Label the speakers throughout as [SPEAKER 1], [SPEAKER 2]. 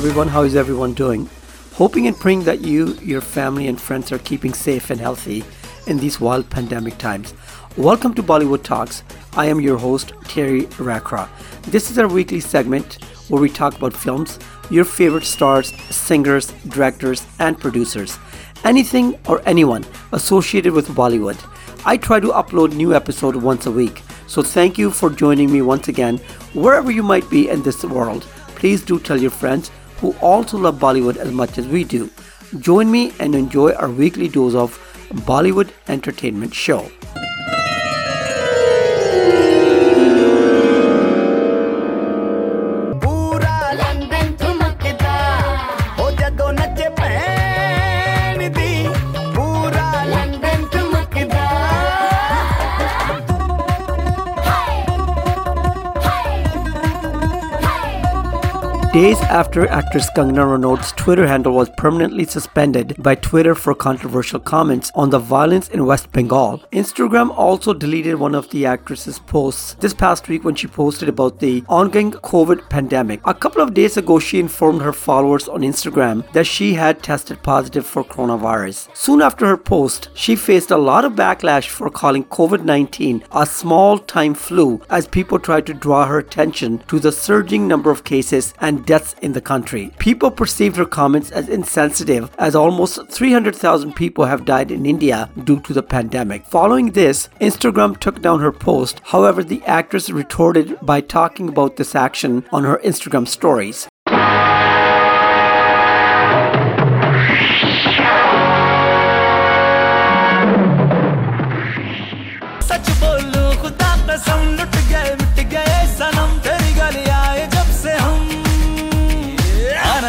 [SPEAKER 1] everyone. How is everyone doing? Hoping and praying that you, your family, and friends are keeping safe and healthy in these wild pandemic times. Welcome to Bollywood Talks. I am your host, Terry Rakra. This is our weekly segment where we talk about films, your favorite stars, singers, directors, and producers. Anything or anyone associated with Bollywood. I try to upload new episode once a week. So thank you for joining me once again, wherever you might be in this world. Please do tell your friends who also love Bollywood as much as we do. Join me and enjoy our weekly dose of Bollywood entertainment show. Days after actress Kangana Ranaut's Twitter handle was permanently suspended by Twitter for controversial comments on the violence in West Bengal, Instagram also deleted one of the actress's posts this past week when she posted about the ongoing COVID pandemic. A couple of days ago, she informed her followers on Instagram that she had tested positive for coronavirus. Soon after her post, she faced a lot of backlash for calling COVID 19 a small time flu as people tried to draw her attention to the surging number of cases and deaths in the country. People perceived her comments as insensitive, as almost 300,000 people have died in India due to the pandemic. Following this, Instagram took down her post. However, the actress retorted by talking about this action on her Instagram stories.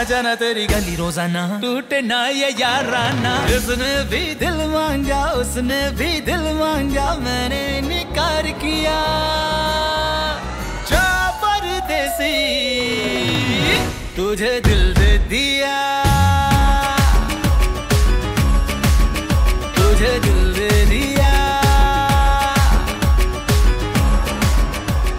[SPEAKER 2] जाना तेरी गली रोज़ाना। टूटे ना ये याराना। उसने भी दिल मांगा, उसने भी दिल मांगा, मैंने निकार किया। परदेसी, तुझे दिल दे दिया। तुझे दिल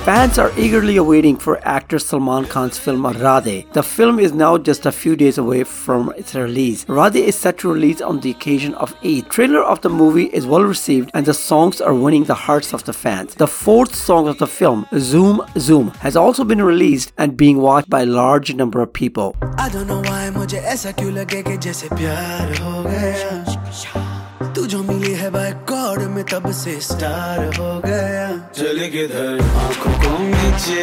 [SPEAKER 1] Fans are eagerly awaiting for actor Salman Khan's film Radhe. The film is now just a few days away from its release. Radhe is set to release on the occasion of Eid. Trailer of the movie is well received and the songs are winning the hearts of the fans. The fourth song of the film, Zoom Zoom, has also been released and being watched by a large number of people.
[SPEAKER 2] में तब से star हो गया। चले किधर? आँखों को नीचे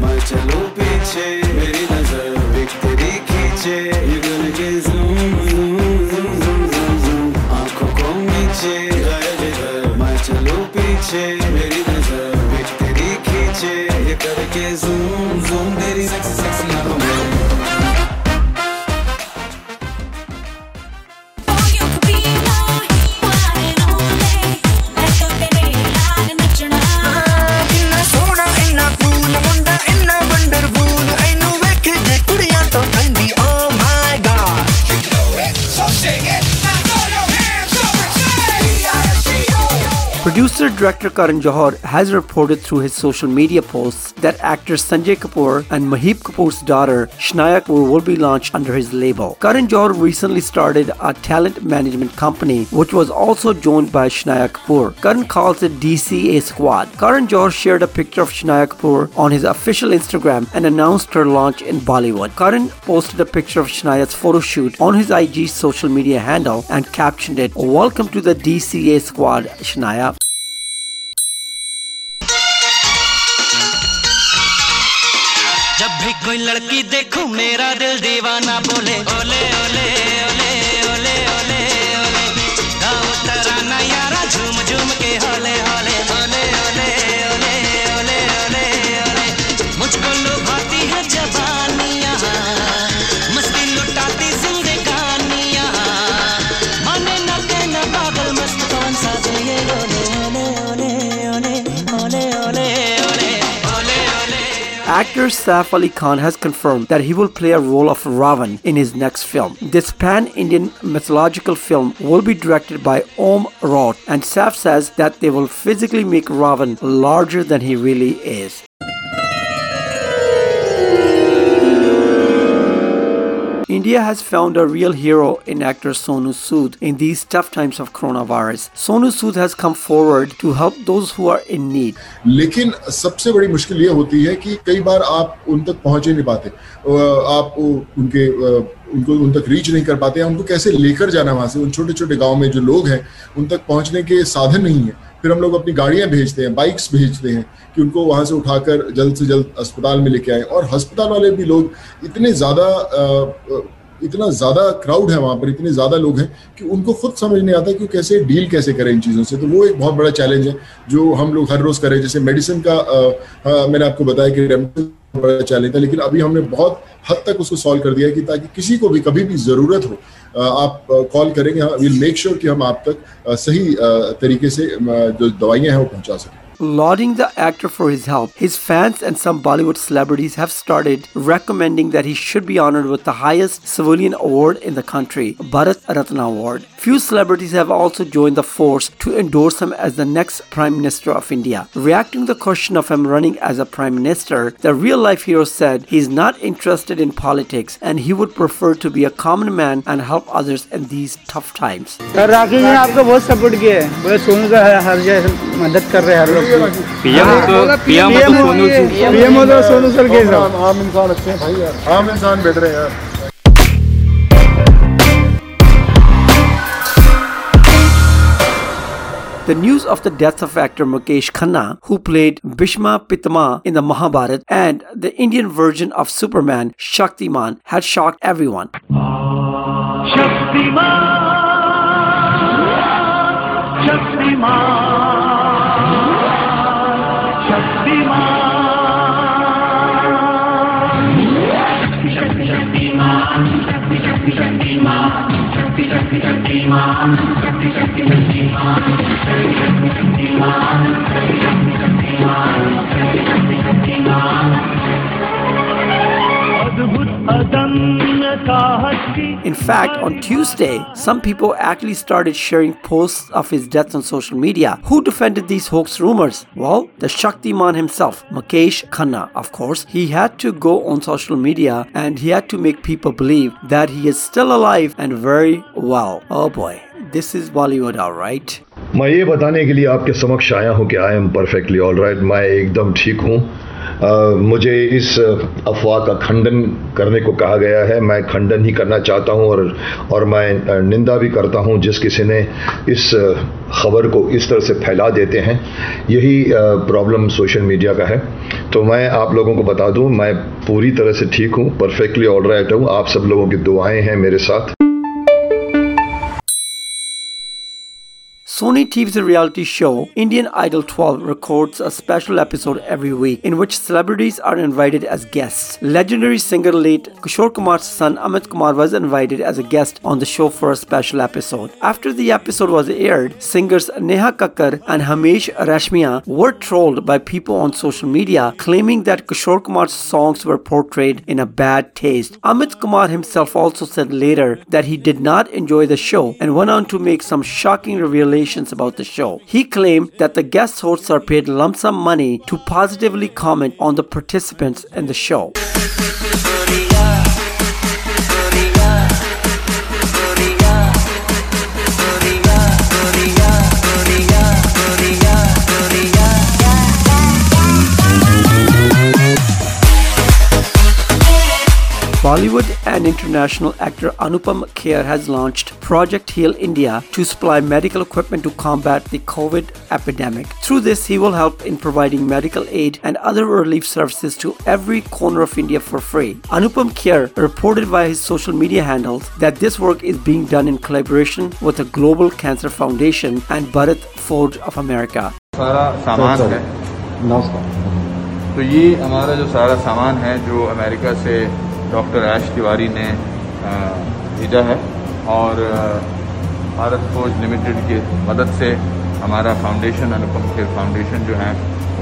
[SPEAKER 2] मैं चलूँ पीछे, मेरी नज़र बिक तेरी खींचे। ये के जूम जूम जूम जूम आँखों को नीचे गए जिधर मैं चलूँ पीछे
[SPEAKER 1] director Karan Johar has reported through his social media posts that actor Sanjay Kapoor and Mahip Kapoor's daughter Shanaya Kapoor will be launched under his label. Karan Johar recently started a talent management company which was also joined by Shanaya Kapoor. Karan calls it DCA Squad. Karan Johar shared a picture of Shanaya Kapoor on his official Instagram and announced her launch in Bollywood. Karan posted a picture of Shanaya's photo shoot on his IG social media handle and captioned it, Welcome to the DCA Squad, Shanaya.
[SPEAKER 2] जब भी कोई लड़की देखूँ मेरा दिल दीवाना बोले ओले ओले।
[SPEAKER 1] Actor Saif Ali Khan has confirmed that he will play a role of Ravan in his next film. This pan-Indian mythological film will be directed by Om Raut and Saif says that they will physically make Ravan larger than he really is. India has found a real hero in actor Sonu Sood in these tough times of coronavirus. Sonu Sood has come forward to help those who are in need.
[SPEAKER 3] लेकिन सबसे बड़ी मुश्किल ये होती है कि कई बार आप उन तक पहुंच ही नहीं पाते आप उनके उनको उन तक रीच नहीं कर पाते हैं उनको कैसे लेकर जाना वहां से उन छोटे छोटे गांव में जो लोग हैं उन तक पहुंचने के साधन नहीं है फिर हम लोग अपनी गाड़ियाँ भेजते हैं बाइक्स भेजते हैं कि उनको वहाँ से उठाकर जल्द से जल्द अस्पताल में लेके आए। और अस्पताल वाले भी लोग इतने ज़्यादा इतना ज़्यादा क्राउड है वहाँ पर इतने ज़्यादा लोग हैं कि उनको खुद समझ नहीं आता कि कैसे डील कैसे करें इन चीज़ों से। तो वो एक बहुत बड़ा चैलेंज है जो हम लोग हर रोज़ करें। जैसे मेडिसिन का आ, मैंने आपको बताया कि बड़ा चैलेंज था लेकिन अभी हमने बहुत हद तक उसको सॉल्व कर दिया कि ताकि किसी को भी कभी भी ज़रूरत हो आप कॉल करेंगे विल मेक श्योर कि हम आप तक सही तरीके से जो दवाइयाँ हैं, वो पहुँचा सकें।
[SPEAKER 1] Lauding the actor for his help, his fans and some Bollywood celebrities have started recommending that he should be honored with the highest civilian award in the country, Bharat Ratna Award. Few celebrities have also joined the force to endorse him as the next Prime Minister of India. Reacting to the question of him running as a Prime Minister, the real life hero said he is not interested in politics and he would prefer to be a common man and help others in these tough times.
[SPEAKER 4] Rakesh ने आपको बहुत support किया है बोले सोनू का हर जगह मदद कर रहे हैं हर लोग
[SPEAKER 5] पीएम तो पीएम तो सोनू
[SPEAKER 4] पीएम तो सोनू सर के
[SPEAKER 3] आम इंसान अच्छे हैं भाई आम इंसान बैठ रहे हैं
[SPEAKER 1] The news of the death of actor Mukesh Khanna, who played Bhishma Pitama in the Mahabharat, and the Indian version of Superman, Shaktiman, had shocked everyone. Shaktiman, Shaktiman. शक्ति शक्ति शक्ति मां शक्ति शक्ति शक्ति मां शक्ति शक्ति शक्ति मां शक्ति शक्ति शक्ति मां शक्ति शक्ति शक्ति मां शक्ति शक्ति शक्ति मां In fact, on Tuesday, some people actually started sharing posts of his death on social media. Who defended these hoax rumors? Well, the Shakti man himself, Mukesh Khanna, of course. He had to go on social media and he had to make people believe that he is still alive and very well. Oh boy, this is Bollywood, alright?
[SPEAKER 6] मैं ये बताने के लिए आपके समक्ष आया हूँ कि I am perfectly all right मैं एकदम ठीक हूँ मुझे इस अफवाह का खंडन करने को कहा गया है। मैं खंडन ही करना चाहता हूँ और और मैं निंदा भी करता हूँ जिस किसी ने इस खबर को इस तरह से फैला देते हैं। यही प्रॉब्लम सोशल मीडिया का है। तो मैं आप लोगों को बता दूँ, मैं पूरी तरह से ठीक हूँ परफेक्टली ऑल राइट हूँ। आप सब लोगों की दुआएँ हैं मेरे साथ।
[SPEAKER 1] Sony TV's reality show, Indian Idol 12, records a special episode every week in which celebrities are invited as guests. Legendary singer late Kishore Kumar's son Amit Kumar was invited as a guest on the show for a special episode. After the episode was aired, singers Neha Kakkar and Himesh Reshammiya were trolled by people on social media claiming that Kishore Kumar's songs were portrayed in a bad taste. Amit Kumar himself also said later that he did not enjoy the show and went on to make some shocking about the show. He claimed that the guest hosts are paid lump sum money to positively comment on the participants in the show. Bollywood and international actor Anupam Kher has launched Project Heal India to supply medical equipment to combat the COVID epidemic. Through this, he will help in providing medical aid and other relief services to every corner of India for free. Anupam Kher reported via his social media handles that this work is being done in collaboration with the Global Cancer Foundation and Bharat Forge of America.
[SPEAKER 7] तो ये हमारा जो सारा सामान है जो America से doctor ऐश तिवारी ने भेजा है और भारत फौज लिमिटेड की मदद से हमारा फाउंडेशन, अनुपम खेर फाउंडेशन जो है,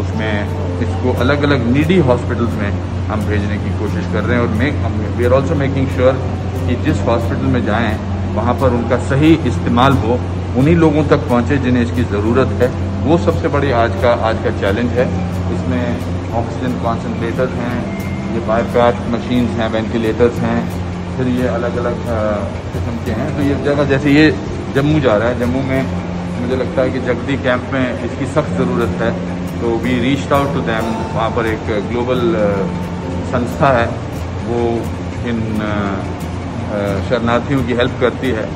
[SPEAKER 7] उसमें इसको अलग अलग नीडी हॉस्पिटल्स में हम भेजने की कोशिश कर रहे हैं और make we are also making sure कि जिस हॉस्पिटल में जाएँ, वहाँ पर उनका सही इस्तेमाल हो, उन्हीं लोगों तक पहुँचे जिन्हें इसकी ज़रूरत है। वो सबसे बड़ी आज का आज का चैलेंज है। इसमें ऑक्सीजन कॉन्सनट्रेटर हैं ये बायोक्राफ्ट मशीन्स हैं वेंटिलेटर्स हैं, फिर ये अलग अलग किस्म के हैं। तो ये जगह जैसे ये जम्मू जा रहा है, जम्मू में मुझे लगता है कि जगदी कैंप में इसकी सख्त ज़रूरत है। तो we reach out to them वहाँ पर एक ग्लोबल संस्था है, वो इन शरणार्थियों की हेल्प करती है।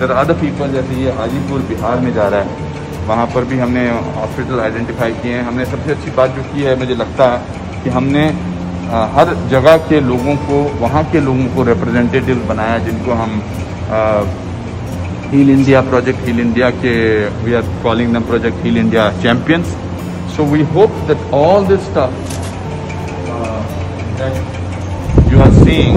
[SPEAKER 7] दर अदर पीपल जैसे ये हाजीपुर बिहार में जा रहा है, वहाँ पर भी हमने हॉस्पिटल आइडेंटिफाई किए हैं। हमने सबसे अच्छी बात जो की है, मुझे लगता है कि हमने हर जगह के लोगों को, वहाँ के लोगों को रिप्रेजेंटेटिव बनाया, जिनको हम heal India project heal India के we are calling the project heal India champions so we hope that all this stuff you are seeing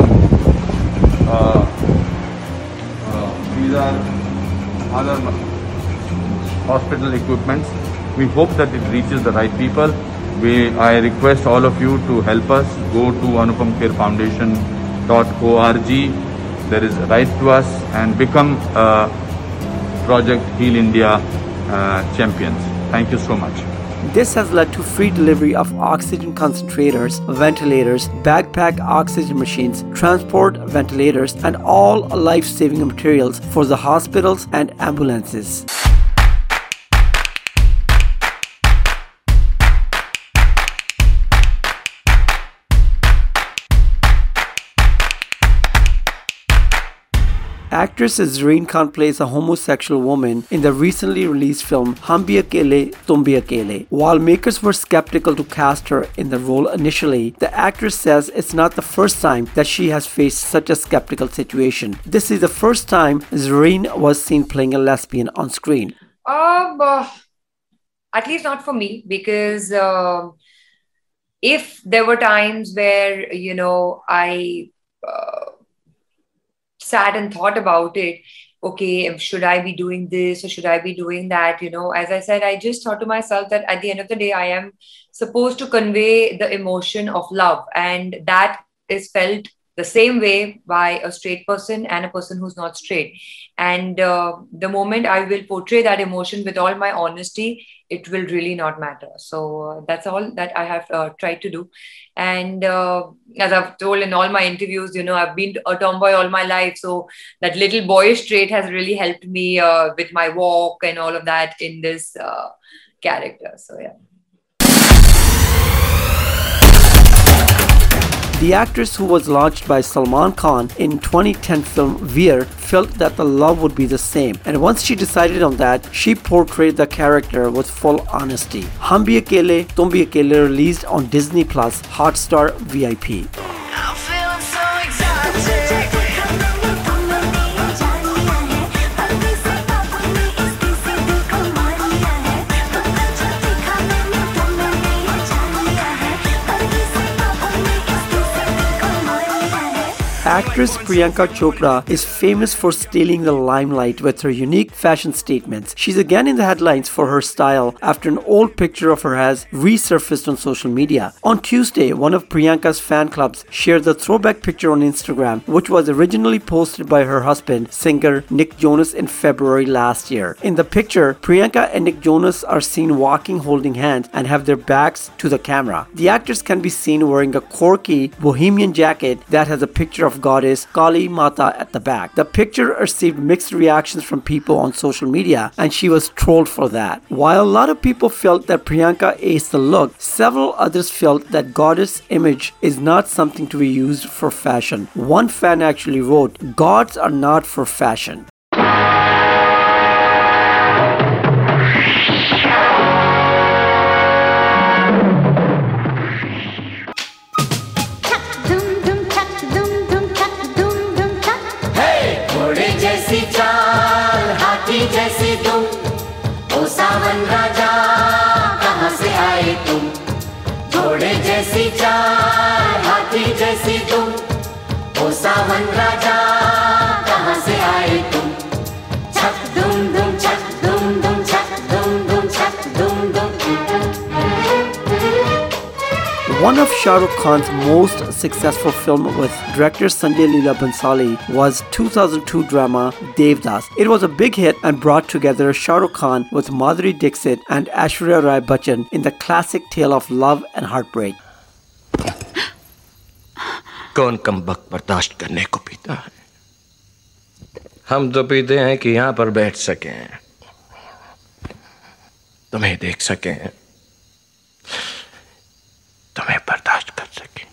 [SPEAKER 7] hospital equipments we hope that it reaches the right people we i request all of you to help us. Go to anupamcarefoundation.org there is write to us and become project heal india uh, champions. Thank you so much.
[SPEAKER 1] This has led to free delivery of oxygen concentrators, ventilators, backpack oxygen machines, transport ventilators, and all life saving materials for the hospitals and ambulances. Actress Zareen Khan plays a homosexual woman in the recently released film Hum Bhi Akele Tum Akele. While makers were skeptical to cast her in the role initially, the actress says it's not the first time that she has faced such a skeptical situation. This is the first time Zareen was seen playing a lesbian on screen.
[SPEAKER 8] Uh, at least not for me, because uh, if there were times where, you know, I. Sat and thought about it. Okay should i be doing this or should i be doing that you know? As i said i just thought to myself that at the end of the day i am supposed to convey the emotion of love. And that is felt the same way by a straight person and a person who's not straight and uh, the moment i will portray that emotion with all my honesty it will really not matter. So uh, that's all that I have uh, tried to do. And uh, as I've told in all my interviews, you know, I've been a tomboy all my life. So that little boyish trait has really helped me uh, with my walk and all of that in this uh, character. So yeah.
[SPEAKER 1] The actress who was launched by Salman Khan in 2010 film Veer felt that the love would be the same and once she decided on that, she portrayed the character with full honesty. Hum Bhi Akele Tum Bhi Akele released on Disney Plus Hotstar VIP. Actress Priyanka Chopra is famous for stealing the limelight with her unique fashion statements. She's again in the headlines for her style after an old picture of her has resurfaced on social media. On Tuesday, one of Priyanka's fan clubs shared the throwback picture on Instagram, which was originally posted by her husband, singer Nick Jonas, in February last year. In the picture, Priyanka and Nick Jonas are seen walking holding hands and have their backs to the camera. The actress can be seen wearing a quirky bohemian jacket that has a picture of goddess Kali Mata at the back. The picture received mixed reactions from people on social media and she was trolled for that. While a lot of people felt that Priyanka aced the look, several others felt that goddess image is not something to be used for fashion. One fan actually wrote, Gods are not for fashion.
[SPEAKER 9] हाथी जैसी तुम ओ सावन राजा कहाँ से आए तुम छक दुम दुम छक दुम दुम छक दुम दुम छक दुम दुम
[SPEAKER 1] One of Shah Rukh Khan's most successful film with director Sanjay Leela Bhansali was 2002 drama Devdas. It was a big hit and brought together Shah Rukh Khan with Madhuri Dixit and Aishwarya Rai Bachchan in the classic tale of love and heartbreak.
[SPEAKER 10] कौन कम वक्त बर्दाश्त करने को पीता है? हम तो पीते हैं कि यहाँ पर बैठ सकें। तुम्हें देख सकें। तुम्हें बर्दाश्त कर सके।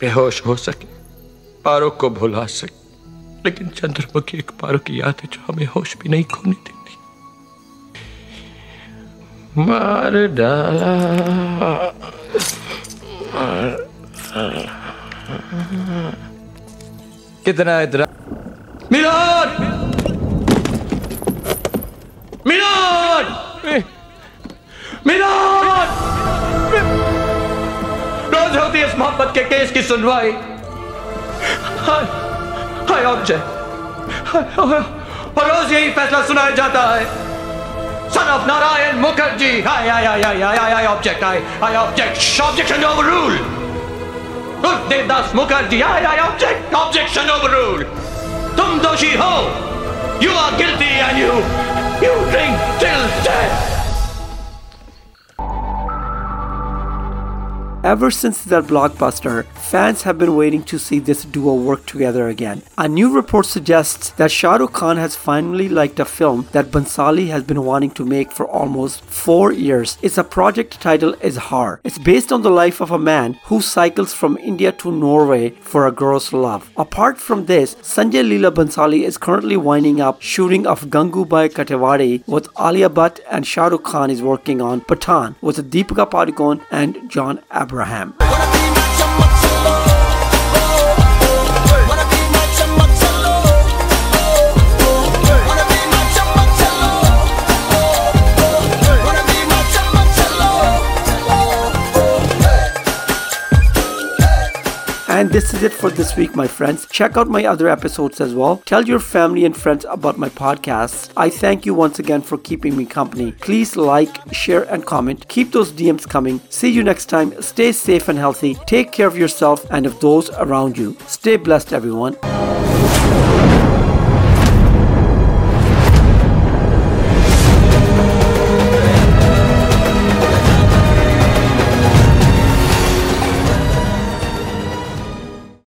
[SPEAKER 10] बेहोश हो सके। पारों को भुला सके। लेकिन चंद्रमुखी एक पारों की याद है जो हमें होश भी नहीं, खोने देती मार डाला। कितना इतना मिलाद मिलाद मिलाद रोज होती इस मोहब्बत के केस की सुनवाई हाय हाय ऑब्जेक्ट और रोज यही फैसला सुनाया जाता है Son of Narayan Mukherjee! I, I, I, I, I, I object, I, I object, objection overruled! Gurdev Mukherjee, I, I object, objection overruled! Tum doshi ho! You are guilty and you, you drink till death!
[SPEAKER 1] Ever since that blockbuster, fans have been waiting to see this duo work together again. A new report suggests that Shah Rukh Khan has finally liked a film that Bhansali has been wanting to make for almost four years. It's a project titled Izhar. It's based on the life of a man who cycles from India to Norway for a girl's love. Apart from this, Sanjay Leela Bhansali is currently winding up shooting of Gangubai Kathiawadi with Alia Bhatt and Shah Rukh Khan is working on Pathan with Deepika Padukone and John Abraham. Abraham. And this is it for this week, my friends. Check out my other episodes as well. Tell your family and friends about my podcasts. I thank you once again for keeping me company. Please like, share, and comment. Keep those DMs coming. See you next time. Stay safe and healthy. Take care of yourself and of those around you. Stay blessed, everyone.